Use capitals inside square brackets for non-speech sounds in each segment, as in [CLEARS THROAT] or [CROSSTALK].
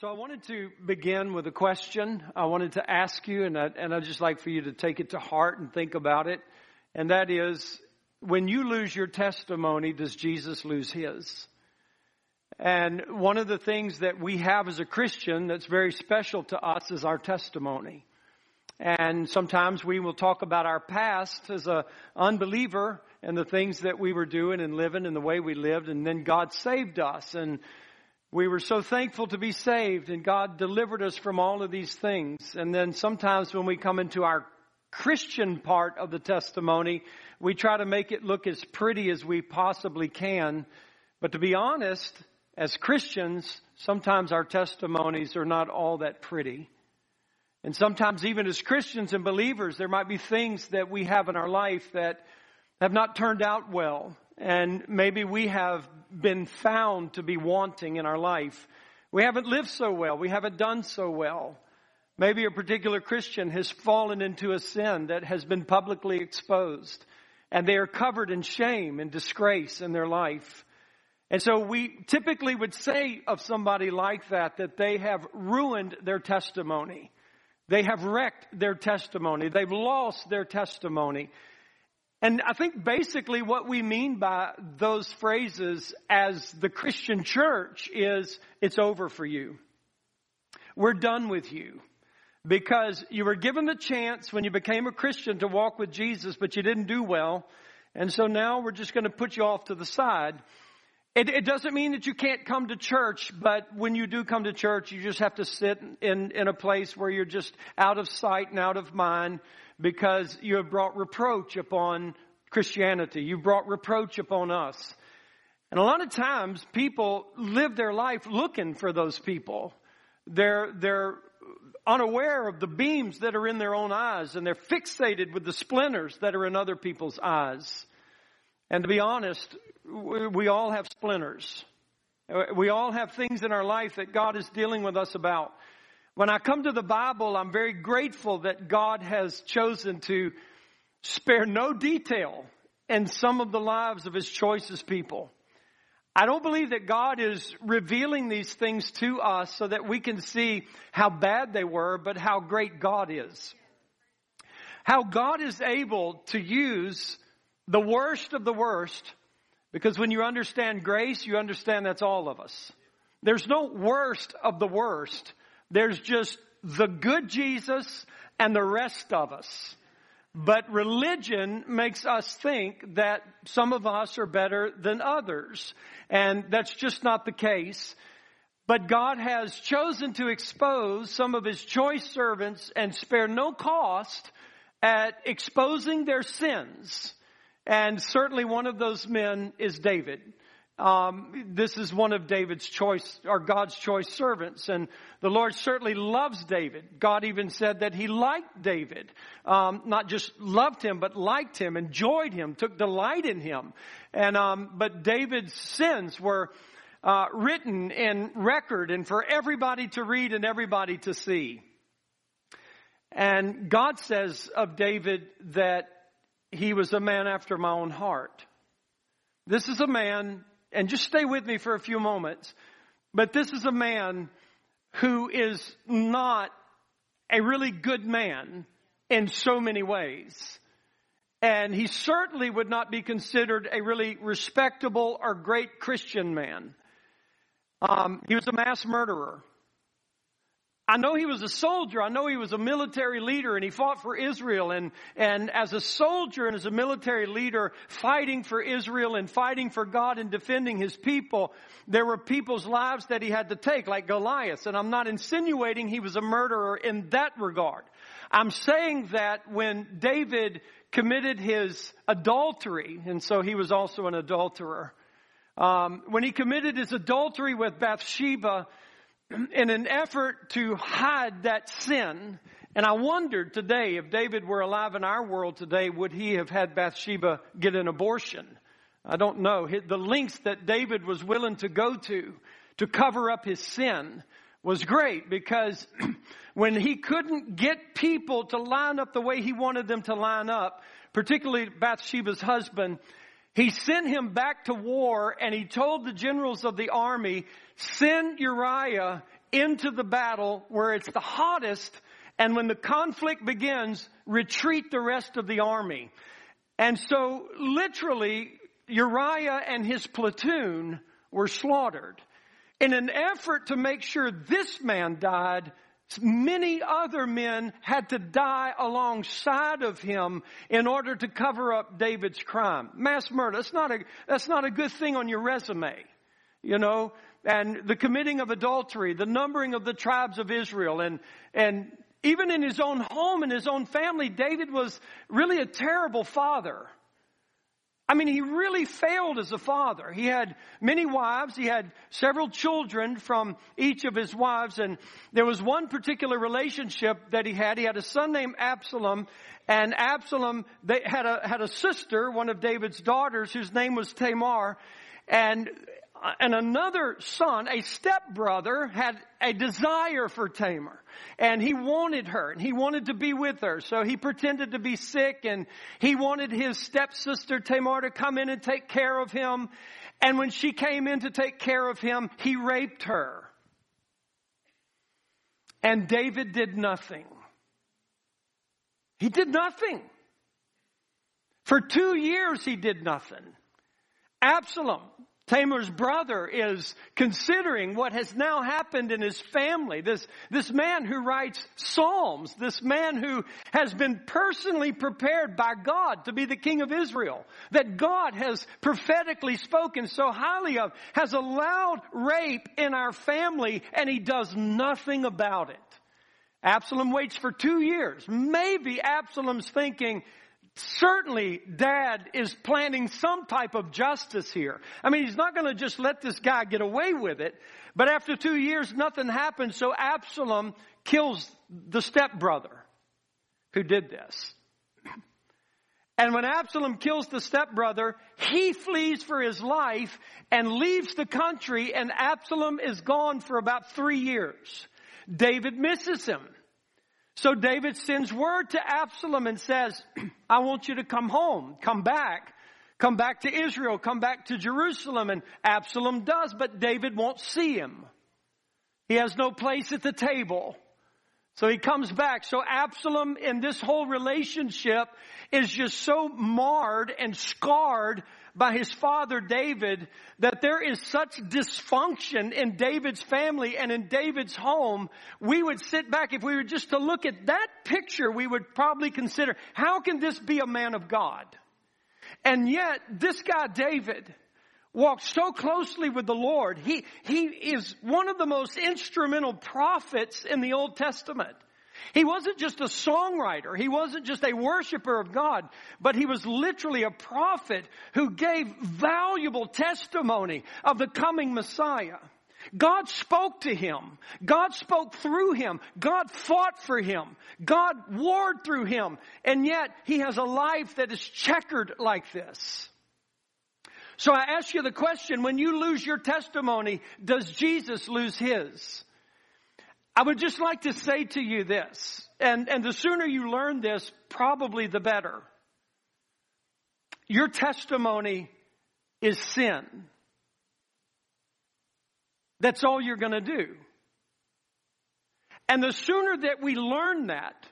So I wanted to begin with a question. I wanted to ask you, and, I, and I'd just like for you to take it to heart and think about it. And that is, when you lose your testimony, does Jesus lose his? And one of the things that we have as a Christian that's very special to us is our testimony. And sometimes we will talk about our past as a unbeliever and the things that we were doing and living and the way we lived, and then God saved us. And we were so thankful to be saved and God delivered us from all of these things. And then sometimes when we come into our Christian part of the testimony, we try to make it look as pretty as we possibly can. But to be honest, as Christians, sometimes our testimonies are not all that pretty. And sometimes even as Christians and believers, there might be things that we have in our life that have not turned out well. And maybe we have been found to be wanting in our life. We haven't lived so well. We haven't done so well. Maybe a particular Christian has fallen into a sin that has been publicly exposed and they are covered in shame and disgrace in their life. And so we typically would say of somebody like that that they have ruined their testimony. They have wrecked their testimony. They've lost their testimony. And I think basically what we mean by those phrases as the Christian church is it's over for you. We're done with you. Because you were given the chance when you became a Christian to walk with Jesus, but you didn't do well. And so now we're just going to put you off to the side. It, it, doesn't mean that you can't come to church, but when you do come to church, you just have to sit in, in a place where you're just out of sight and out of mind because you have brought reproach upon Christianity. You brought reproach upon us. And a lot of times people live their life looking for those people. They're, they're unaware of the beams that are in their own eyes and they're fixated with the splinters that are in other people's eyes. And to be honest, we all have splinters. We all have things in our life that God is dealing with us about. When I come to the Bible, I'm very grateful that God has chosen to spare no detail in some of the lives of His choicest people. I don't believe that God is revealing these things to us so that we can see how bad they were, but how great God is. How God is able to use the worst of the worst, because when you understand grace, you understand that's all of us. There's no worst of the worst. There's just the good Jesus and the rest of us. But religion makes us think that some of us are better than others. And that's just not the case. But God has chosen to expose some of His choice servants and spare no cost at exposing their sins. And certainly one of those men is David. Um, this is one of David's choice, or God's choice servants, and the Lord certainly loves David. God even said that He liked David, um, not just loved him, but liked him, enjoyed him, took delight in him. And um, but David's sins were uh, written in record, and for everybody to read and everybody to see. And God says of David that he was a man after my own heart. This is a man and just stay with me for a few moments. But this is a man who is not a really good man in so many ways. And he certainly would not be considered a really respectable or great Christian man. Um, he was a mass murderer. I know he was a soldier. I know he was a military leader and he fought for Israel. And, and as a soldier and as a military leader fighting for Israel and fighting for God and defending his people, there were people's lives that he had to take, like Goliath. And I'm not insinuating he was a murderer in that regard. I'm saying that when David committed his adultery, and so he was also an adulterer, um, when he committed his adultery with Bathsheba, in an effort to hide that sin. And I wondered today if David were alive in our world today, would he have had Bathsheba get an abortion? I don't know. The lengths that David was willing to go to to cover up his sin was great because [CLEARS THROAT] when he couldn't get people to line up the way he wanted them to line up, particularly Bathsheba's husband, he sent him back to war and he told the generals of the army, send Uriah into the battle where it's the hottest and when the conflict begins, retreat the rest of the army. And so literally Uriah and his platoon were slaughtered. In an effort to make sure this man died, many other men had to die alongside of him in order to cover up David's crime. Mass murder, that's not a, that's not a good thing on your resume. You know, and the committing of adultery, the numbering of the tribes of Israel, and, and even in his own home and his own family, David was really a terrible father. I mean, he really failed as a father. He had many wives. He had several children from each of his wives. And there was one particular relationship that he had. He had a son named Absalom. And Absalom they had a, had a sister, one of David's daughters, whose name was Tamar. And Uh, and another son, a stepbrother, had a desire for Tamar. And he wanted her, and he wanted to be with her. So he pretended to be sick, and he wanted his stepsister Tamar to come in and take care of him. And when she came in to take care of him, he raped her. And David did nothing. He did nothing. For two years, he did nothing. Absalom Tamar's brother is considering what has now happened in his family. This, this man who writes Psalms, this man who has been personally prepared by God to be the king of Israel, that God has prophetically spoken so highly of, has allowed rape in our family and he does nothing about it. Absalom waits for two years. Maybe Absalom's thinking, certainly dad is planning some type of justice here. I mean, he's not going to just let this guy get away with it. But after two years, nothing happens. So Absalom kills the stepbrother who did this. [CLEARS THROAT] And when Absalom kills the stepbrother, he flees for his life and leaves the country and Absalom is gone for about three years. David misses him. So David sends word to Absalom and says, [CLEARS THROAT] I want you to come home, come back, come back to Israel, come back to Jerusalem. And Absalom does, but David won't see him. He has no place at the table. So he comes back. So Absalom in this whole relationship is just so marred and scarred by his father David that there is such dysfunction in David's family and in David's home. We would sit back, if we were just to look at that picture, we would probably consider, how can this be a man of God? And yet, this guy David, walked so closely with the Lord. He, he is one of the most instrumental prophets in the Old Testament. He wasn't just a songwriter. He wasn't just a worshiper of God, but he was literally a prophet who gave valuable testimony of the coming Messiah. God spoke to him. God spoke through him. God fought for him. God warred through him. And yet he has a life that is checkered like this. So I ask you the question, when you lose your testimony, does Jesus lose his? I would just like to say to you this, and, and the sooner you learn this, probably the better. Your testimony is sin. That's all you're going to do. And the sooner that we learn that,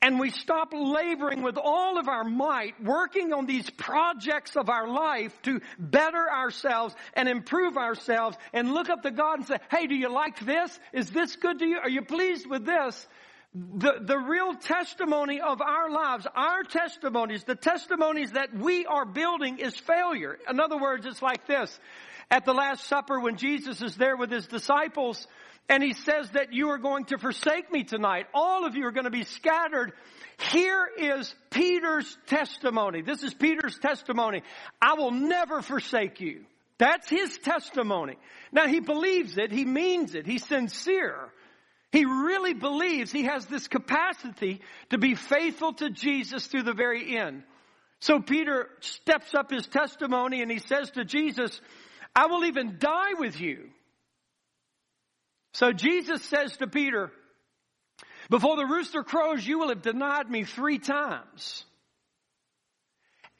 and we stop laboring with all of our might, working on these projects of our life to better ourselves and improve ourselves and look up to God and say, hey, do you like this? Is this good to you? Are you pleased with this? The, the real testimony of our lives, our testimonies, the testimonies that we are building is failure. In other words, it's like this. At the Last Supper, when Jesus is there with his disciples, and he says that you are going to forsake me tonight. All of you are going to be scattered. Here is Peter's testimony. This is Peter's testimony. I will never forsake you. That's his testimony. Now he believes it. He means it. He's sincere. He really believes he has this capacity to be faithful to Jesus through the very end. So Peter steps up his testimony and he says to Jesus, I will even die with you. So Jesus says to Peter, before the rooster crows, you will have denied me three times.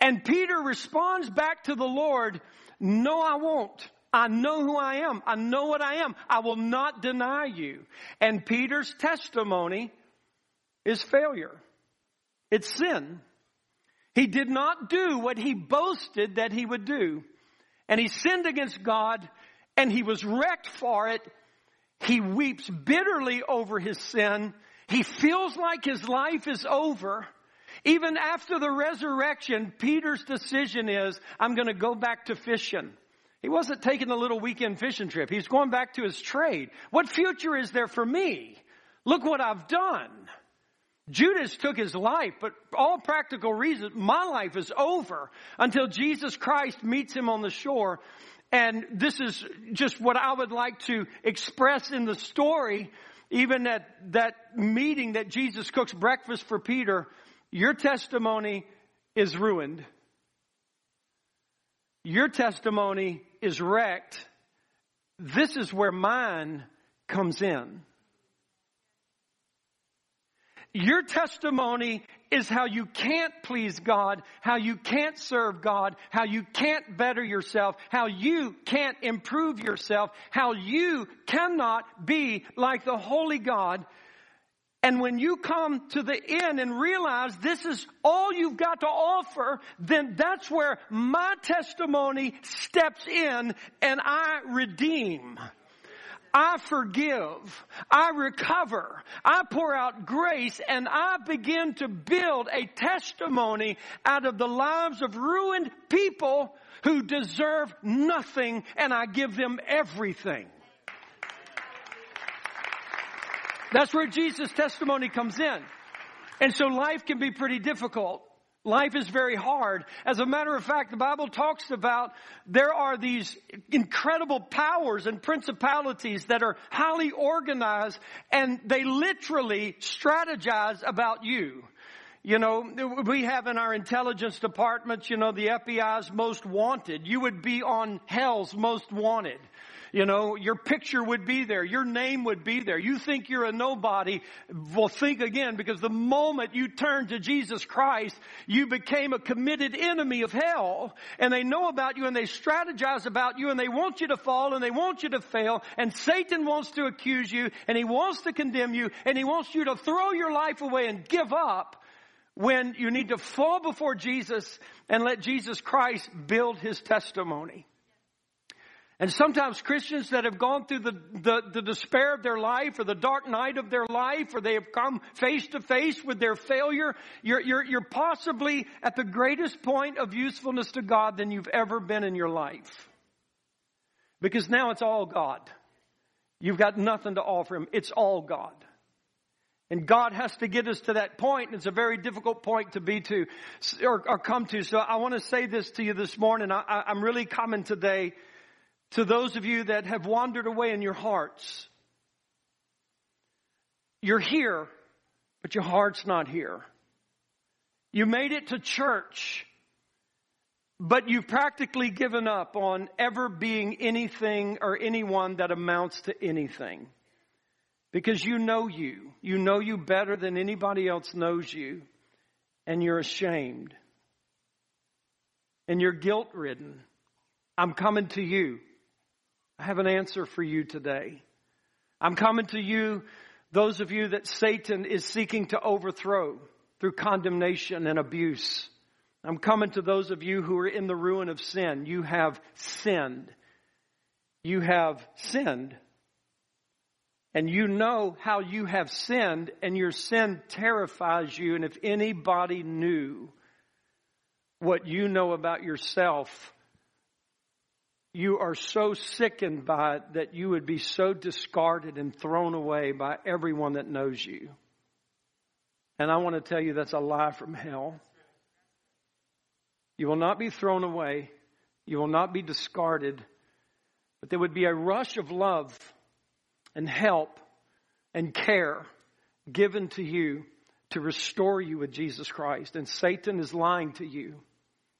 And Peter responds back to the Lord, no, I won't. I know who I am. I know what I am. I will not deny you. And Peter's testimony is failure. It's sin. He did not do what he boasted that he would do. And he sinned against God and he was wrecked for it. He weeps bitterly over his sin. He feels like his life is over. Even after the resurrection, Peter's decision is, I'm going to go back to fishing. He wasn't taking a little weekend fishing trip. He's going back to his trade. What future is there for me? Look what I've done. Judas took his life, but all practical reasons, my life is over until Jesus Christ meets him on the shore. And this is just what I would like to express in the story, even at that meeting that Jesus cooks breakfast for Peter. Your testimony is ruined. Your testimony is wrecked. This is where mine comes in. Your testimony is how you can't please God, how you can't serve God, how you can't better yourself, how you can't improve yourself, how you cannot be like the Holy God. And when you come to the end and realize this is all you've got to offer, then that's where my testimony steps in and I redeem. I forgive. I recover. I pour out grace and I begin to build a testimony out of the lives of ruined people who deserve nothing and I give them everything. That's where Jesus' testimony comes in. And so life can be pretty difficult. Life is very hard. As a matter of fact, the Bible talks about there are these incredible powers and principalities that are highly organized and they literally strategize about you. You know, we have in our intelligence departments, you know, the FBI's most wanted. You would be on hell's most wanted. You know, your picture would be there. Your name would be there. You think you're a nobody. Well, think again because the moment you turned to Jesus Christ, you became a committed enemy of hell. And they know about you and they strategize about you and they want you to fall and they want you to fail. And Satan wants to accuse you and he wants to condemn you and he wants you to throw your life away and give up when you need to fall before Jesus and let Jesus Christ build his testimony. And sometimes Christians that have gone through the, the, the, despair of their life or the dark night of their life or they have come face to face with their failure, you're, you're, you're possibly at the greatest point of usefulness to God than you've ever been in your life. Because now it's all God. You've got nothing to offer Him. It's all God. And God has to get us to that point, and it's a very difficult point to be to, or, or come to. So I want to say this to you this morning. I, I'm really coming today to those of you that have wandered away in your hearts. You're here, but your heart's not here. You made it to church, but you've practically given up on ever being anything or anyone that amounts to anything. Because you know you. You know you better than anybody else knows you. And you're ashamed. And you're guilt ridden. I'm coming to you. I have an answer for you today. I'm coming to you, those of you that Satan is seeking to overthrow through condemnation and abuse. I'm coming to those of you who are in the ruin of sin. You have sinned. You have sinned. And you know how you have sinned, and your sin terrifies you. And if anybody knew what you know about yourself, you are so sickened by it that you would be so discarded and thrown away by everyone that knows you. And I want to tell you that's a lie from hell. You will not be thrown away. You will not be discarded. But there would be a rush of love and help and care given to you to restore you with Jesus Christ. And Satan is lying to you.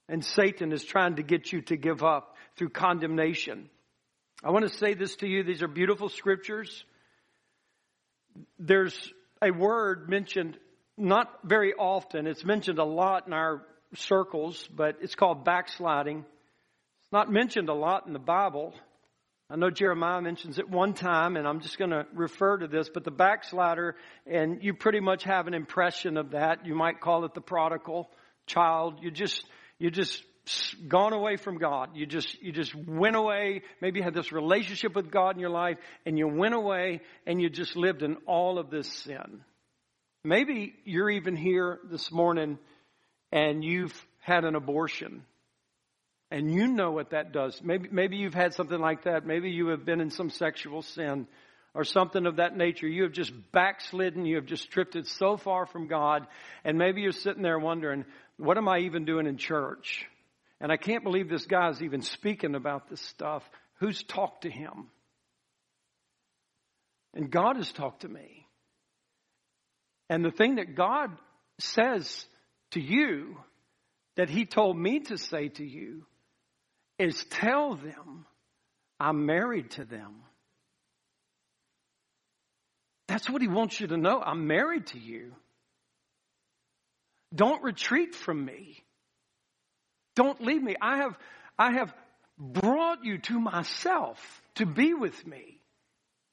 And Satan is trying to get you to give up through condemnation. I want to say this to you. These are beautiful scriptures. There's a word mentioned not very often. It's mentioned a lot in our circles, but it's called backsliding. It's not mentioned a lot in the Bible. I know Jeremiah mentions it one time, and I'm just going to refer to this, but the backslider, and you pretty much have an impression of that. You might call it the prodigal child. You just, you just gone away from God. You just, you just went away. Maybe you had this relationship with God in your life, and you went away and you just lived in all of this sin. Maybe you're even here this morning and you've had an abortion and you know what that does. Maybe, maybe you've had something like that. Maybe you have been in some sexual sin or something of that nature. You have just backslidden. You have just drifted so far from God. And maybe you're sitting there wondering, what am I even doing in church? And I can't believe this guy is even speaking about this stuff. Who's talked to him? And God has talked to me. And the thing that God says to you, that He told me to say to you, is tell them I'm married to them. That's what he wants you to know. I'm married to you. Don't retreat from me. Don't leave me. I have, I have brought you to myself to be with me.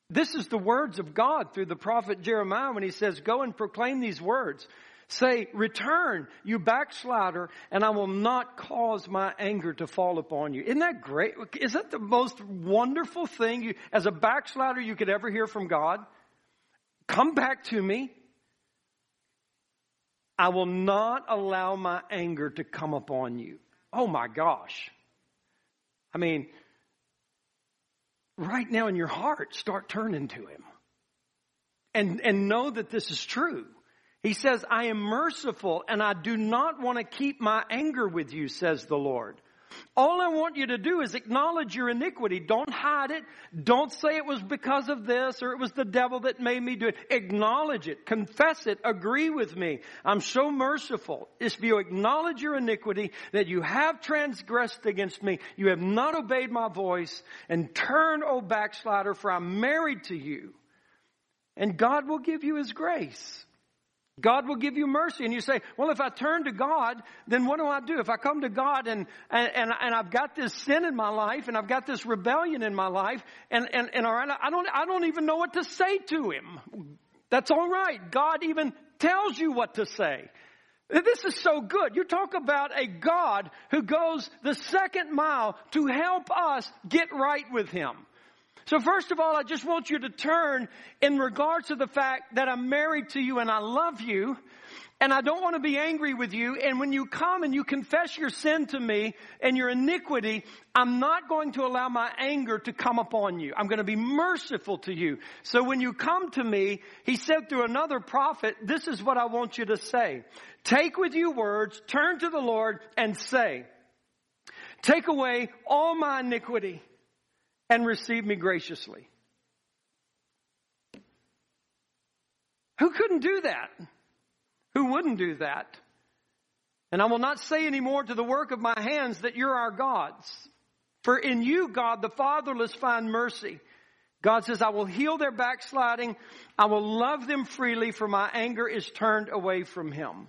This is the words of God through the prophet Jeremiah when he says, Go and proclaim these words. Say, return, you backslider, and I will not cause my anger to fall upon you. Isn't that great? Is that the most wonderful thing you, as a backslider you could ever hear from God? Come back to me. I will not allow my anger to come upon you. Oh my gosh. I mean, right now in your heart, start turning to Him. And, and know that this is true. He says, I am merciful and I do not want to keep my anger with you, says the Lord. All I want you to do is acknowledge your iniquity. Don't hide it. Don't say it was because of this or it was the devil that made me do it. Acknowledge it. Confess it. Agree with me. I'm so merciful. If you acknowledge your iniquity, that you have transgressed against me, you have not obeyed my voice, and turn, O backslider, for I'm married to you. And God will give you his grace. God will give you mercy. And you say, well, if I turn to God, then what do I do? If I come to God and, and, and, and I've got this sin in my life and I've got this rebellion in my life and, and, and all right, I don't, I don't even know what to say to him. That's all right. God even tells you what to say. This is so good. You talk about a God who goes the second mile to help us get right with Him. So first of all, I just want you to turn in regards to the fact that I'm married to you and I love you and I don't want to be angry with you. And when you come and you confess your sin to me and your iniquity, I'm not going to allow my anger to come upon you. I'm going to be merciful to you. So when you come to me, he said through another prophet, this is what I want you to say. Take with you words, turn to the Lord and say, take away all my iniquity and receive me graciously. Who couldn't do that? Who wouldn't do that? And I will not say any more to the work of my hands that you're our gods. For in you, God, the fatherless find mercy. God says, I will heal their backsliding. I will love them freely, for my anger is turned away from him.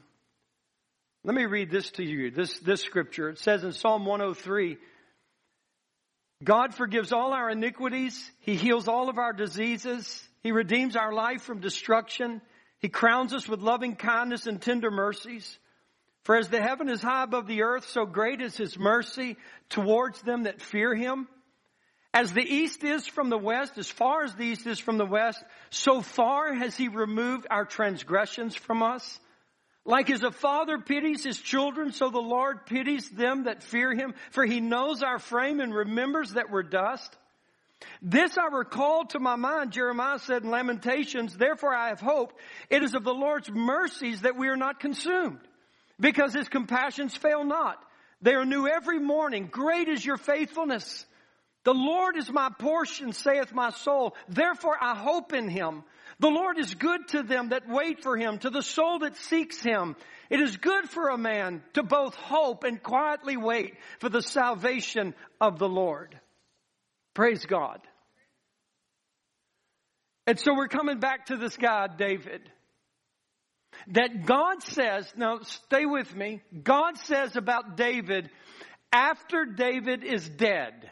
Let me read this to you, this, this scripture. It says in Psalm 103, God forgives all our iniquities. He heals all of our diseases. He redeems our life from destruction. He crowns us with loving kindness and tender mercies. For as the heaven is high above the earth, so great is his mercy towards them that fear him. As the east is from the west, as far as the east is from the west, so far has he removed our transgressions from us. Like as a father pities his children, so the Lord pities them that fear him, for he knows our frame and remembers that we're dust. This I recall to my mind, Jeremiah said in Lamentations, therefore I have hope. It is of the Lord's mercies that we are not consumed, because his compassions fail not. They are new every morning. Great is your faithfulness. The Lord is my portion, saith my soul. Therefore I hope in him. The Lord is good to them that wait for him, to the soul that seeks him. It is good for a man to both hope and quietly wait for the salvation of the Lord. Praise God. And so we're coming back to this guy, David. that God says, now stay with me, God says about David, after David is dead,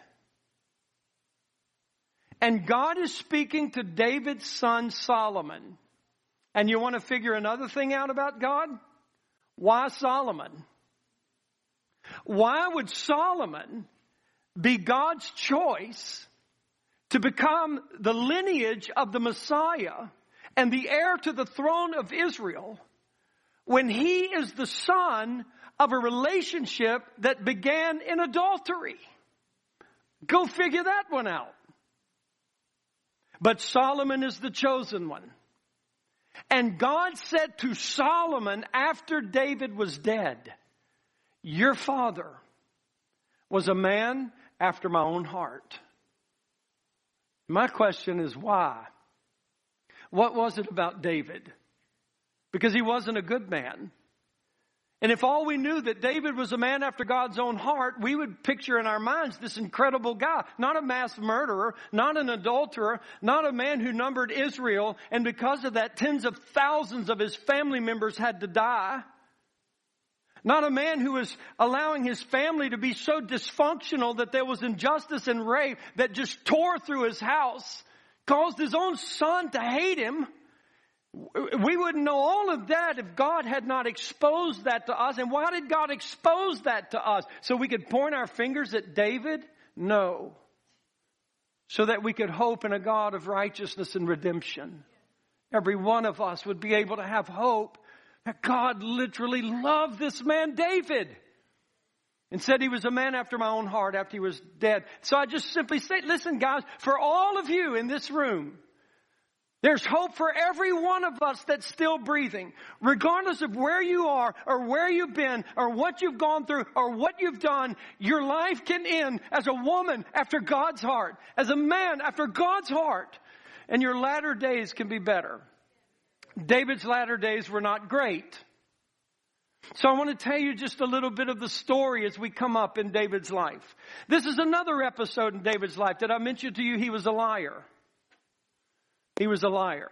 and God is speaking to David's son Solomon. And you want to figure another thing out about God? Why Solomon? Why would Solomon be God's choice to become the lineage of the Messiah and the heir to the throne of Israel when he is the son of a relationship that began in adultery? Go figure that one out. But Solomon is the chosen one. And God said to Solomon after David was dead, Your father was a man after my own heart. My question is why? What was it about David? Because he wasn't a good man. And if all we knew that David was a man after God's own heart, we would picture in our minds this incredible guy. Not a mass murderer, not an adulterer, not a man who numbered Israel, and because of that, tens of thousands of his family members had to die. Not a man who was allowing his family to be so dysfunctional that there was injustice and rape that just tore through his house, caused his own son to hate him. We wouldn't know all of that if God had not exposed that to us. And why did God expose that to us? So we could point our fingers at David? No. So that we could hope in a God of righteousness and redemption. Every one of us would be able to have hope that God literally loved this man, David. And said he was a man after my own heart after he was dead. So I just simply say, listen guys, for all of you in this room, there's hope for every one of us that's still breathing. Regardless of where you are or where you've been or what you've gone through or what you've done, your life can end as a woman after God's heart, as a man after God's heart, and your latter days can be better. David's latter days were not great. So I want to tell you just a little bit of the story as we come up in David's life. This is another episode in David's life that I mentioned to you he was a liar. He was a liar.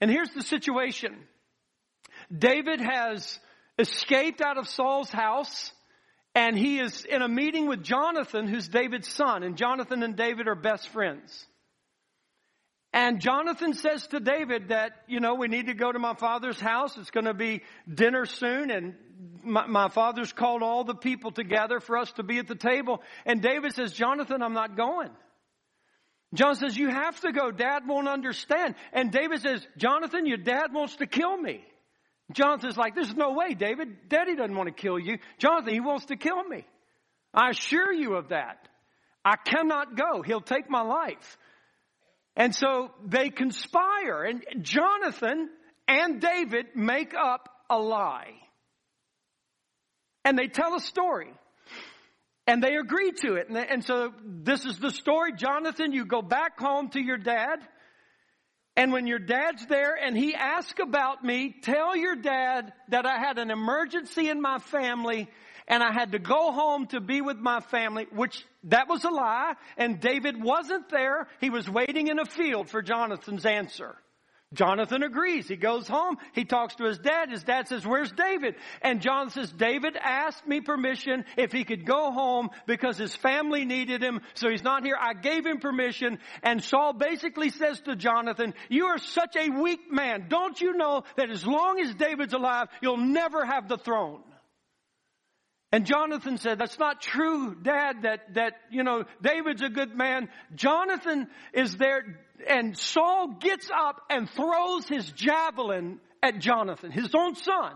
And here's the situation. David has escaped out of Saul's house and he is in a meeting with Jonathan, who's David's son. And Jonathan and David are best friends. And Jonathan says to David that, you know, we need to go to my father's house. It's going to be dinner soon. And my, my, father's called all the people together for us to be at the table. And David says, Jonathan, I'm not going. John says, You have to go. Dad won't understand. And David says, Jonathan, your dad wants to kill me. Jonathan's like, There's no way, David. Daddy doesn't want to kill you. Jonathan, he wants to kill me. I assure you of that. I cannot go. He'll take my life. And so they conspire, and Jonathan and David make up a lie. And they tell a story. And they agreed to it. And, and so this is the story. Jonathan, you go back home to your dad. And when your dad's there and he asks about me, tell your dad that I had an emergency in my family and I had to go home to be with my family, which that was a lie. And David wasn't there. He was waiting in a field for Jonathan's answer. Jonathan agrees. He goes home. He talks to his dad. His dad says, where's David? And John says, David asked me permission if he could go home because his family needed him. So he's not here. I gave him permission. And Saul basically says to Jonathan, you are such a weak man. Don't you know that as long as David's alive, you'll never have the throne? And Jonathan said, that's not true, dad, that, that, you know, David's a good man. Jonathan is there and Saul gets up and throws his javelin at Jonathan, his own son,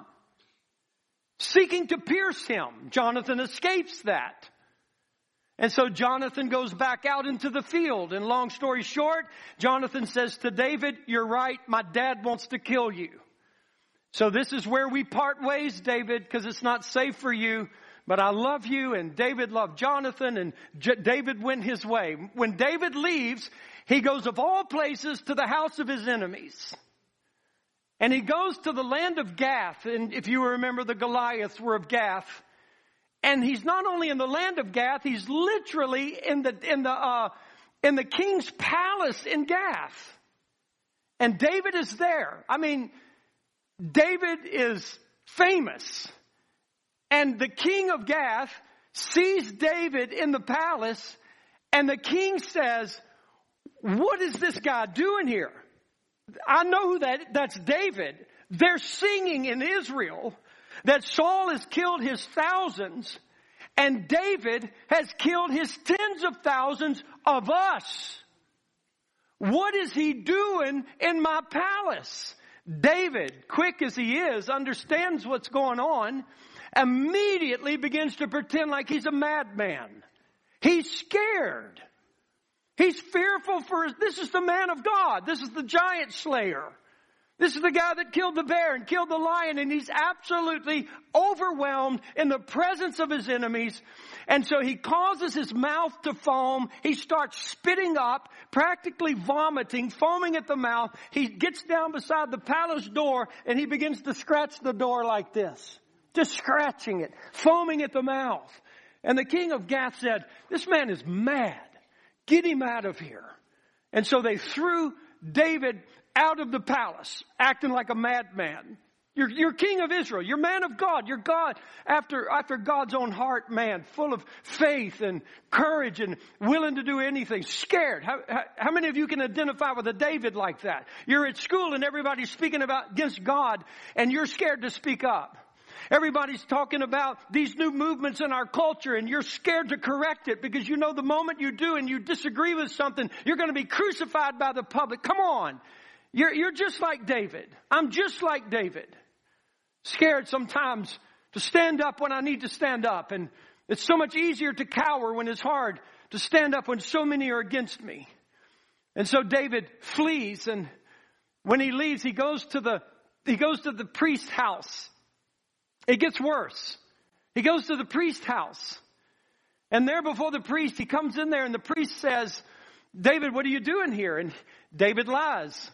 seeking to pierce him. Jonathan escapes that. And so Jonathan goes back out into the field. And long story short, Jonathan says to David, you're right, my dad wants to kill you. So this is where we part ways, David, because it's not safe for you. But I love you, and David loved Jonathan, and J- David went his way. When David leaves, he goes of all places to the house of his enemies. And he goes to the land of Gath. And if you remember, the Goliaths were of Gath. And he's not only in the land of Gath, he's literally in the, in the, uh, in the king's palace in Gath. And David is there. I mean, David is famous. And the king of Gath sees David in the palace and the king says, what is this guy doing here? I know that, that's David. They're singing in Israel that Saul has killed his thousands and David has killed his tens of thousands of us. What is he doing in my palace? David, quick as he is, understands what's going on, immediately begins to pretend like he's a madman. He's scared. He's fearful for his, this is the man of God. This is the giant slayer. This is the guy that killed the bear and killed the lion and he's absolutely overwhelmed in the presence of his enemies. And so he causes his mouth to foam. He starts spitting up, practically vomiting, foaming at the mouth. He gets down beside the palace door and he begins to scratch the door like this. Just scratching it, foaming at the mouth. And the king of Gath said, this man is mad. Get him out of here. And so they threw David out of the palace, acting like a madman. You're, you're king of Israel. You're man of God. You're God after, after God's own heart, man, full of faith and courage and willing to do anything. Scared. How, how, how many of you can identify with a David like that? You're at school and everybody's speaking about against God and you're scared to speak up. Everybody's talking about these new movements in our culture and you're scared to correct it because you know the moment you do and you disagree with something, you're going to be crucified by the public. Come on. You're, you're just like David. I'm just like David. Scared sometimes to stand up when I need to stand up. And it's so much easier to cower when it's hard to stand up when so many are against me. And so David flees and when he leaves, he goes to the, he goes to the priest's house. It gets worse. He goes to the priest's house. And there before the priest, he comes in there and the priest says, David, what are you doing here? And David lies.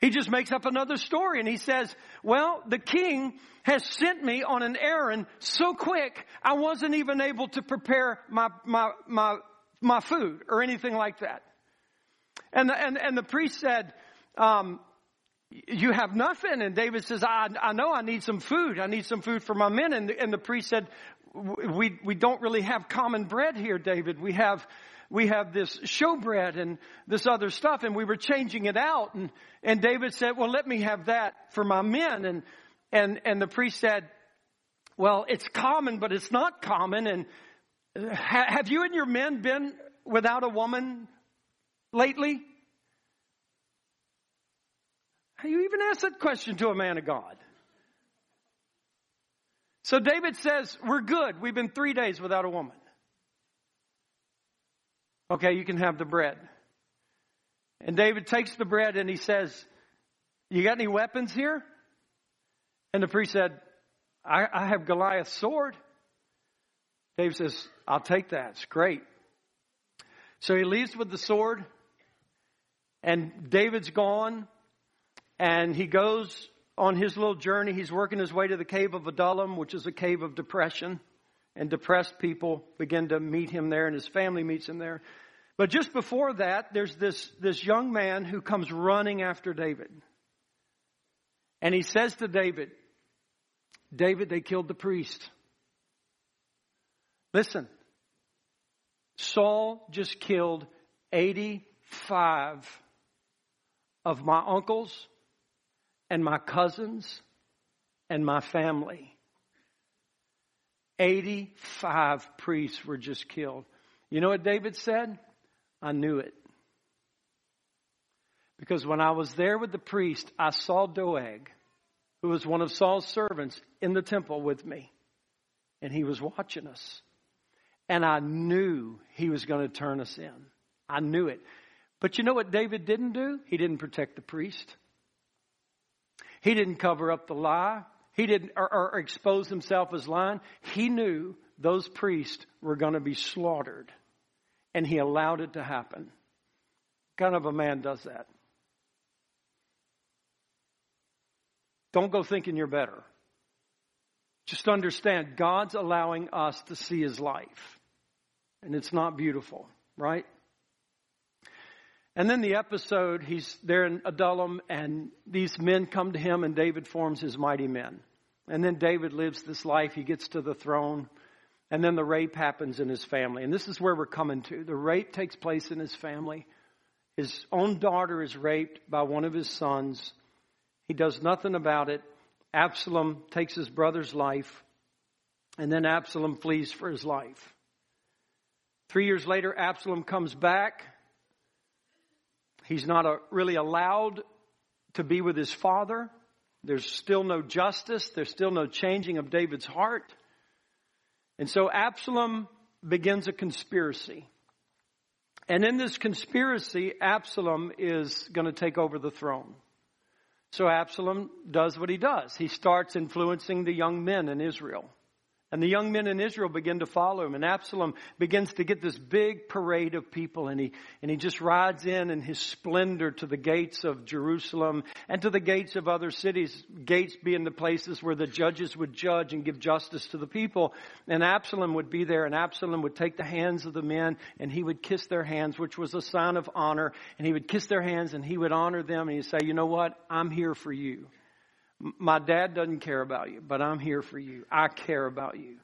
He just makes up another story and he says, well, the king has sent me on an errand so quick, I wasn't even able to prepare my, my, my, my food or anything like that. And the, and, and the priest said, um, you have nothing. And David says, I, I know I need some food. I need some food for my men. And the, and the priest said, we, we don't really have common bread here, David. We have, we have this showbread and this other stuff and we were changing it out and, and David said, well, let me have that for my men. And, and, and the priest said, well, it's common, but it's not common. And uh, ha- have you and your men been without a woman lately? You even ask that question to a man of God? So David says, we're good. We've been three days without a woman. Okay, you can have the bread. And David takes the bread and he says, You got any weapons here? And the priest said, I, I have Goliath's sword. David says, I'll take that. It's great. So he leaves with the sword, and David's gone, and he goes on his little journey. He's working his way to the cave of Adullam, which is a cave of depression and depressed people begin to meet him there and his family meets him there. But just before that, there's this, this young man who comes running after David. And he says to David, David, they killed the priest. Listen, Saul just killed 85 of my uncles and my cousins and my family. 85 priests were just killed. You know what David said? I knew it. Because when I was there with the priest, I saw Doeg, who was one of Saul's servants, in the temple with me. And he was watching us. And I knew he was going to turn us in. I knew it. But you know what David didn't do? He didn't protect the priest. He didn't cover up the lie. He didn't or, or expose himself as lying. He knew those priests were going to be slaughtered. And he allowed it to happen. Kind of a man does that. Don't go thinking you're better. Just understand God's allowing us to see his life. And it's not beautiful, right? And then the episode, he's there in Adullam, and these men come to him, and David forms his mighty men. And then David lives this life. He gets to the throne, and then the rape happens in his family. And this is where we're coming to. The rape takes place in his family. His own daughter is raped by one of his sons. He does nothing about it. Absalom takes his brother's life, and then Absalom flees for his life. Three years later, Absalom comes back He's not a, really allowed to be with his father. There's still no justice. There's still no changing of David's heart. And so Absalom begins a conspiracy. And in this conspiracy, Absalom is going to take over the throne. So Absalom does what he does. He starts influencing the young men in Israel. And the young men in Israel begin to follow him. And Absalom begins to get this big parade of people. And he, and he just rides in in his splendor to the gates of Jerusalem and to the gates of other cities. Gates being the places where the judges would judge and give justice to the people. And Absalom would be there and Absalom would take the hands of the men and he would kiss their hands, which was a sign of honor. And he would kiss their hands and he would honor them and he'd say, you know what? I'm here for you. My dad doesn't care about you, but I'm here for you. I care about you.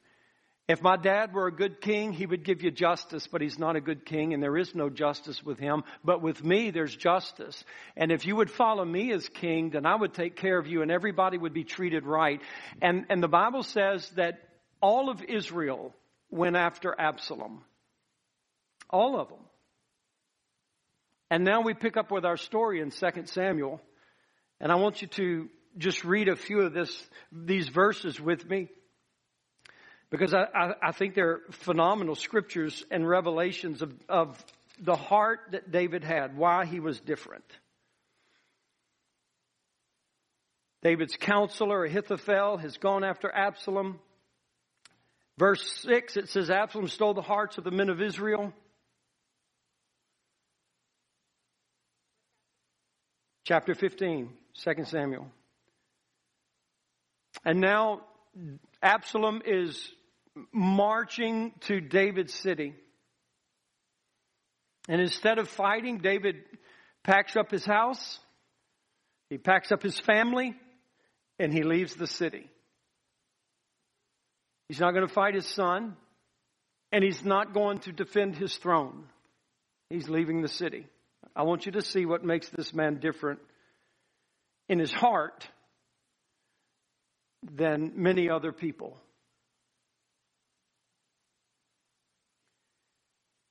If my dad were a good king, he would give you justice, but he's not a good king and there is no justice with him. But with me, there's justice. And if you would follow me as king, then I would take care of you and everybody would be treated right. And, and the Bible says that all of Israel went after Absalom. All of them. And now we pick up with our story in 2 Samuel. And I want you to just read a few of this, these verses with me because I, I, I think they're phenomenal scriptures and revelations of, of the heart that David had, why he was different. David's counselor, Ahithophel, has gone after Absalom. Verse 6, it says, Absalom stole the hearts of the men of Israel. Chapter 15, 2 Samuel. And now Absalom is marching to David's city. And instead of fighting, David packs up his house, he packs up his family, and he leaves the city. He's not going to fight his son, and he's not going to defend his throne. He's leaving the city. I want you to see what makes this man different in his heart than many other people.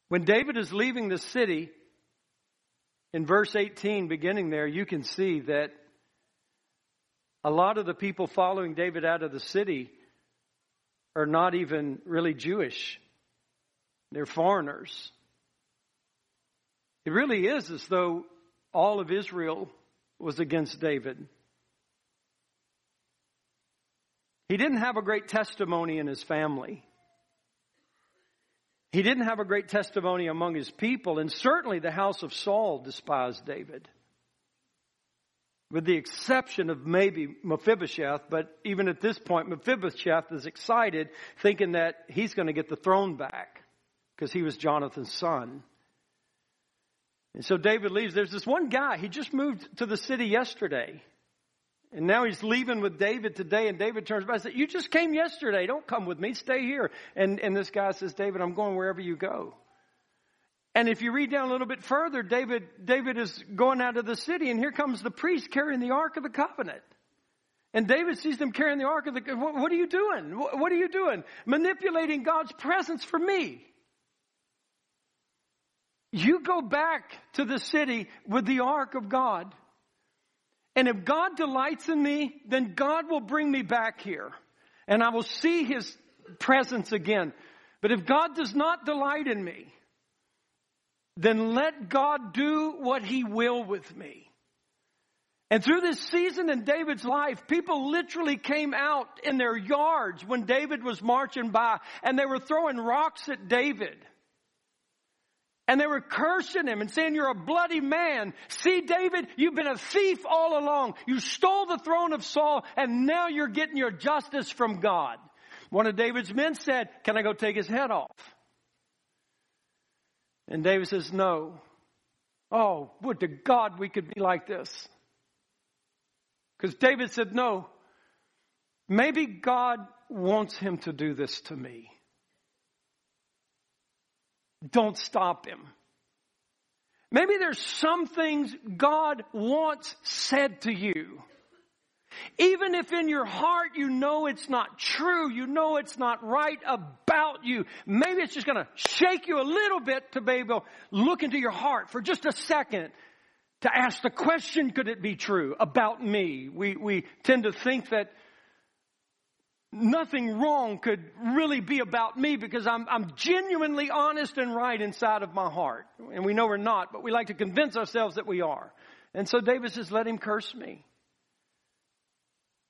When David is leaving the city, in verse 18, beginning there, you can see that a lot of the people following David out of the city are not even really Jewish. They're foreigners. It really is as though all of Israel was against David. He didn't have a great testimony in his family. He didn't have a great testimony among his people, and certainly the house of Saul despised David. With the exception of maybe Mephibosheth, but even at this point, Mephibosheth is excited, thinking that he's going to get the throne back because he was Jonathan's son. And so David leaves. There's this one guy, he just moved to the city yesterday. And now he's leaving with David today, and David turns back and says, You just came yesterday. Don't come with me. Stay here. And, and this guy says, David, I'm going wherever you go. And if you read down a little bit further, David, David is going out of the city, and here comes the priest carrying the Ark of the Covenant. And David sees them carrying the Ark of the what, what are you doing? What, what are you doing? Manipulating God's presence for me. You go back to the city with the Ark of God and if God delights in me, then God will bring me back here and I will see his presence again. But if God does not delight in me, then let God do what he will with me. And through this season in David's life, people literally came out in their yards when David was marching by and they were throwing rocks at David. And they were cursing him and saying, You're a bloody man. See, David, you've been a thief all along. You stole the throne of Saul, and now you're getting your justice from God. One of David's men said, Can I go take his head off? And David says, No. Oh, would to God we could be like this. Because David said, no, maybe God wants him to do this to me. Don't stop him. Maybe there's some things God wants said to you. Even if in your heart you know it's not true, you know it's not right about you, maybe it's just gonna shake you a little bit to be able to look into your heart for just a second to ask the question, could it be true about me? We, we tend to think that nothing wrong could really be about me because I'm, I'm genuinely honest and right inside of my heart. And we know we're not, but we like to convince ourselves that we are. And so David says, let him curse me.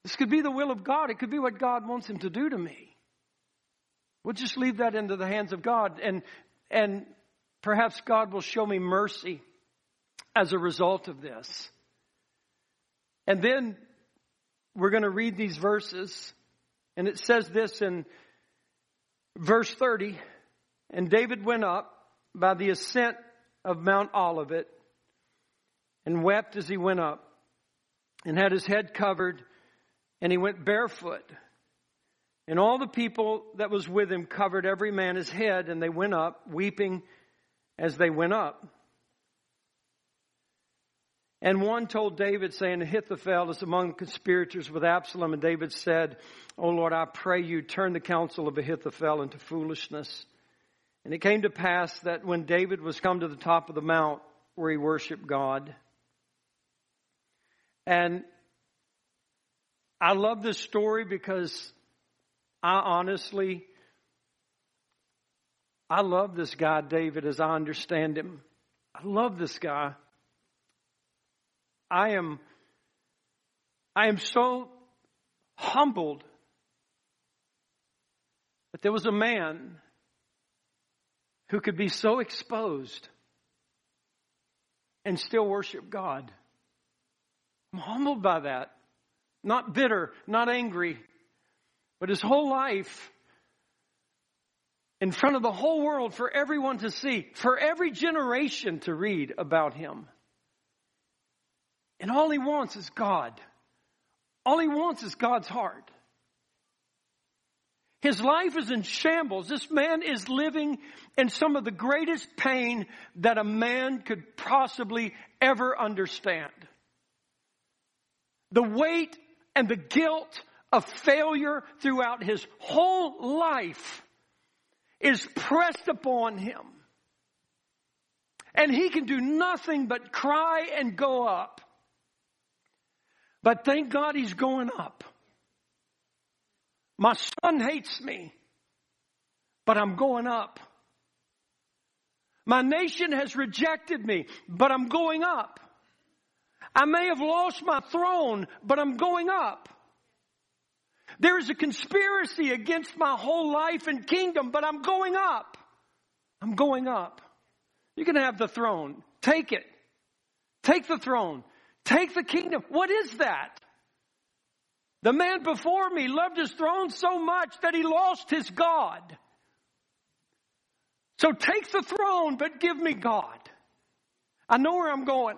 This could be the will of God. It could be what God wants him to do to me. We'll just leave that into the hands of God and, and perhaps God will show me mercy as a result of this. And then we're going to read these verses and it says this in verse 30 And David went up by the ascent of Mount Olivet and wept as he went up and had his head covered and he went barefoot. And all the people that was with him covered every man his head and they went up weeping as they went up. And one told David, saying, Ahithophel is among the conspirators with Absalom. And David said, O Lord, I pray you turn the counsel of Ahithophel into foolishness. And it came to pass that when David was come to the top of the mount where he worshiped God, and I love this story because I honestly, I love this guy, David, as I understand him. I love this guy. I am, I am so humbled that there was a man who could be so exposed and still worship God. I'm humbled by that. Not bitter, not angry, but his whole life in front of the whole world for everyone to see, for every generation to read about him. And all he wants is God. All he wants is God's heart. His life is in shambles. This man is living in some of the greatest pain that a man could possibly ever understand. The weight and the guilt of failure throughout his whole life is pressed upon him. And he can do nothing but cry and go up. But thank God he's going up. My son hates me, but I'm going up. My nation has rejected me, but I'm going up. I may have lost my throne, but I'm going up. There is a conspiracy against my whole life and kingdom, but I'm going up. I'm going up. You can have the throne. Take it. Take the throne. Take the kingdom. What is that? The man before me loved his throne so much that he lost his God. So take the throne, but give me God. I know where I'm going.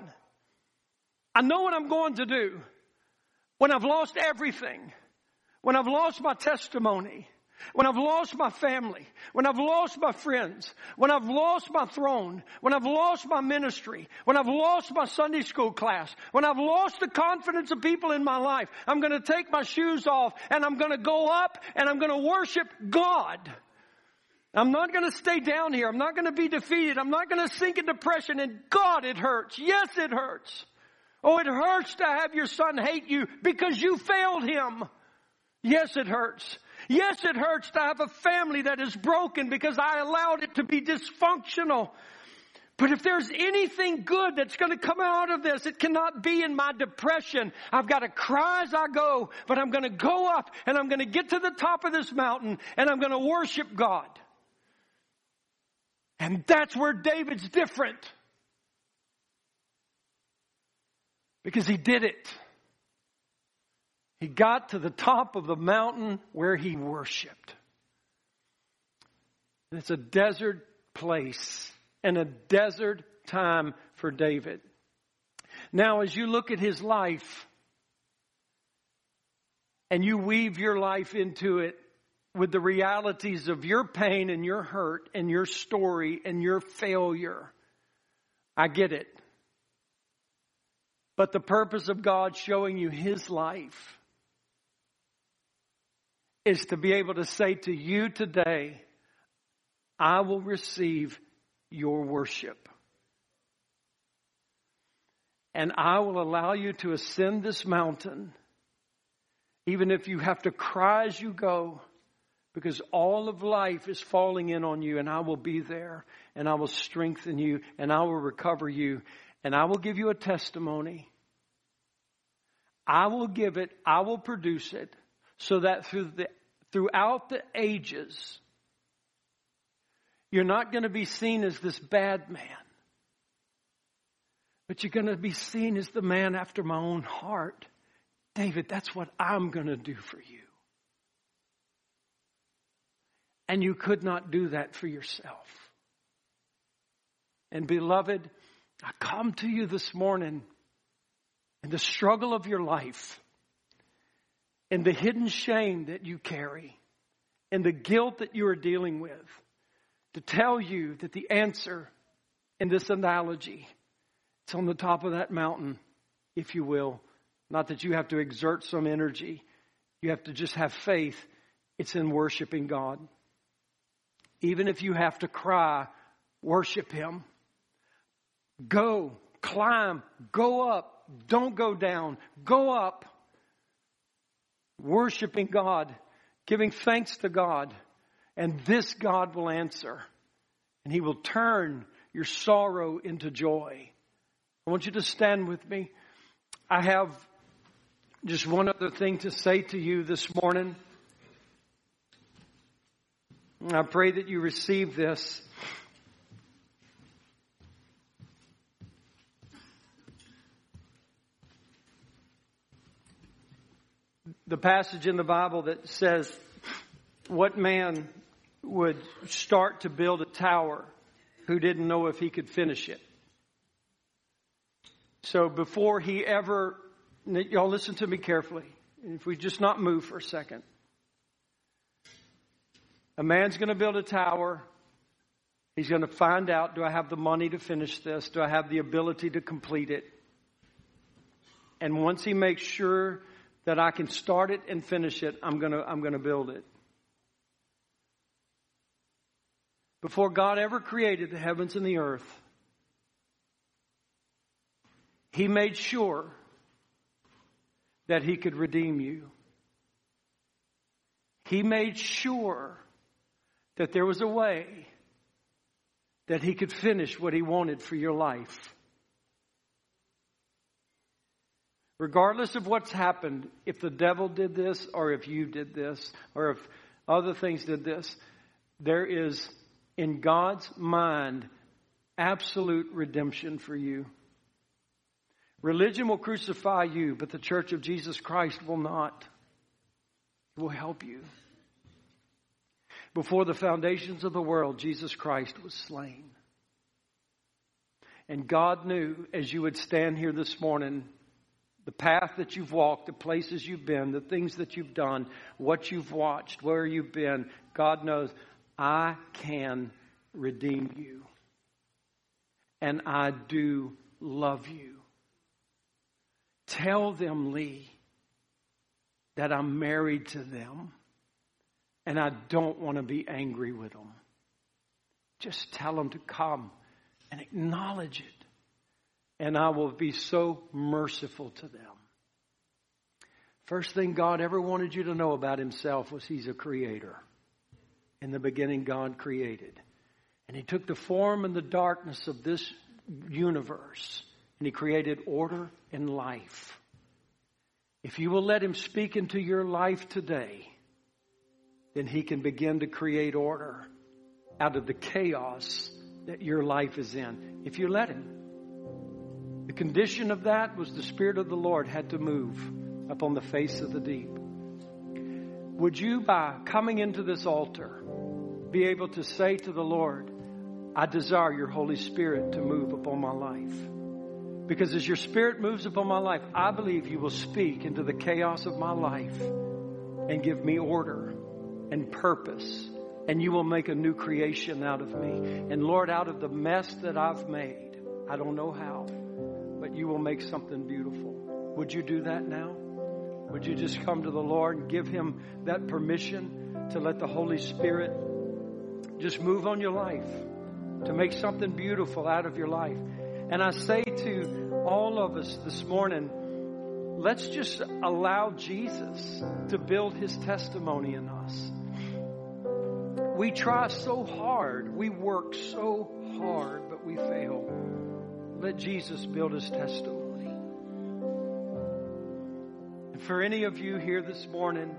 I know what I'm going to do. When I've lost everything, when I've lost my testimony, when I've lost my family, when I've lost my friends, when I've lost my throne, when I've lost my ministry, when I've lost my Sunday school class, when I've lost the confidence of people in my life, I'm going to take my shoes off and I'm going to go up and I'm going to worship God. I'm not going to stay down here. I'm not going to be defeated. I'm not going to sink in depression. And God, it hurts. Yes, it hurts. Oh, it hurts to have your son hate you because you failed him. Yes, it hurts. Yes, it hurts to have a family that is broken because I allowed it to be dysfunctional. But if there's anything good that's going to come out of this, it cannot be in my depression. I've got to cry as I go, but I'm going to go up and I'm going to get to the top of this mountain and I'm going to worship God. And that's where David's different. Because he did it. He got to the top of the mountain where he worshiped. It's a desert place and a desert time for David. Now, as you look at his life and you weave your life into it with the realities of your pain and your hurt and your story and your failure, I get it. But the purpose of God showing you his life is to be able to say to you today, I will receive your worship. And I will allow you to ascend this mountain, even if you have to cry as you go, because all of life is falling in on you, and I will be there, and I will strengthen you, and I will recover you, and I will give you a testimony. I will give it, I will produce it, so that through the, throughout the ages, you're not going to be seen as this bad man, but you're going to be seen as the man after my own heart. David, that's what I'm going to do for you. And you could not do that for yourself. And beloved, I come to you this morning in the struggle of your life and the hidden shame that you carry and the guilt that you are dealing with to tell you that the answer in this analogy it's on the top of that mountain if you will. Not that you have to exert some energy. You have to just have faith. It's in worshiping God. Even if you have to cry worship him. Go climb go up. Don't go down. Go up worshiping God, giving thanks to God, and this God will answer. And He will turn your sorrow into joy. I want you to stand with me. I have just one other thing to say to you this morning. I pray that you receive this. The passage in the Bible that says, What man would start to build a tower who didn't know if he could finish it? So before he ever, y'all listen to me carefully. If we just not move for a second. A man's going to build a tower. He's going to find out do I have the money to finish this? Do I have the ability to complete it? And once he makes sure that I can start it and finish it, I'm going to I'm going to build it. Before God ever created the heavens and the earth, He made sure that He could redeem you. He made sure that there was a way that He could finish what He wanted for your life. Regardless of what's happened, if the devil did this, or if you did this, or if other things did this, there is, in God's mind, absolute redemption for you. Religion will crucify you, but the church of Jesus Christ will not. It will help you. Before the foundations of the world, Jesus Christ was slain. And God knew as you would stand here this morning the path that you've walked, the places you've been, the things that you've done, what you've watched, where you've been, God knows I can redeem you. And I do love you. Tell them, Lee, that I'm married to them and I don't want to be angry with them. Just tell them to come and acknowledge it and I will be so merciful to them. First thing God ever wanted you to know about Himself was He's a creator. In the beginning, God created. And He took the form and the darkness of this universe and He created order and life. If you will let Him speak into your life today, then He can begin to create order out of the chaos that your life is in. If you let Him. The condition of that was the Spirit of the Lord had to move upon the face of the deep. Would you, by coming into this altar, be able to say to the Lord, I desire your Holy Spirit to move upon my life. Because as your Spirit moves upon my life, I believe you will speak into the chaos of my life and give me order and purpose. And you will make a new creation out of me. And Lord, out of the mess that I've made, I don't know how, but you will make something beautiful. Would you do that now? Would you just come to the Lord and give Him that permission to let the Holy Spirit just move on your life, to make something beautiful out of your life? And I say to all of us this morning, let's just allow Jesus to build His testimony in us. We try so hard, we work so hard, but we fail. Let Jesus build His testimony for any of you here this morning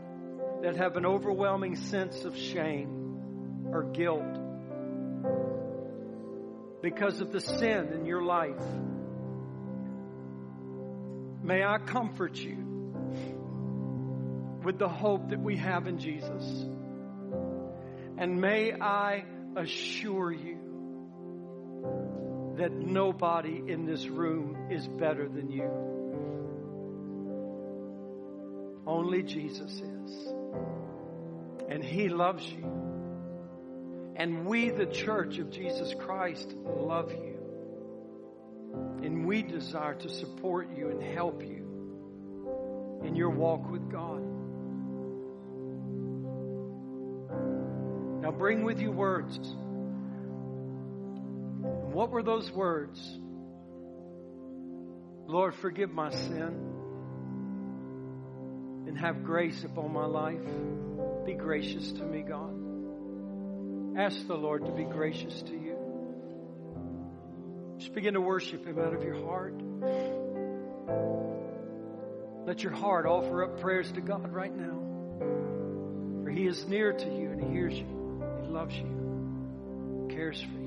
that have an overwhelming sense of shame or guilt because of the sin in your life, may I comfort you with the hope that we have in Jesus. And may I assure you that nobody in this room is better than you. Only Jesus is. And He loves you. And we, the church of Jesus Christ, love you. And we desire to support you and help you in your walk with God. Now bring with you words. What were those words? Lord, forgive my sin and have grace upon my life. Be gracious to me, God. Ask the Lord to be gracious to you. Just begin to worship Him out of your heart. Let your heart offer up prayers to God right now. For He is near to you and He hears you. He loves you, cares for you.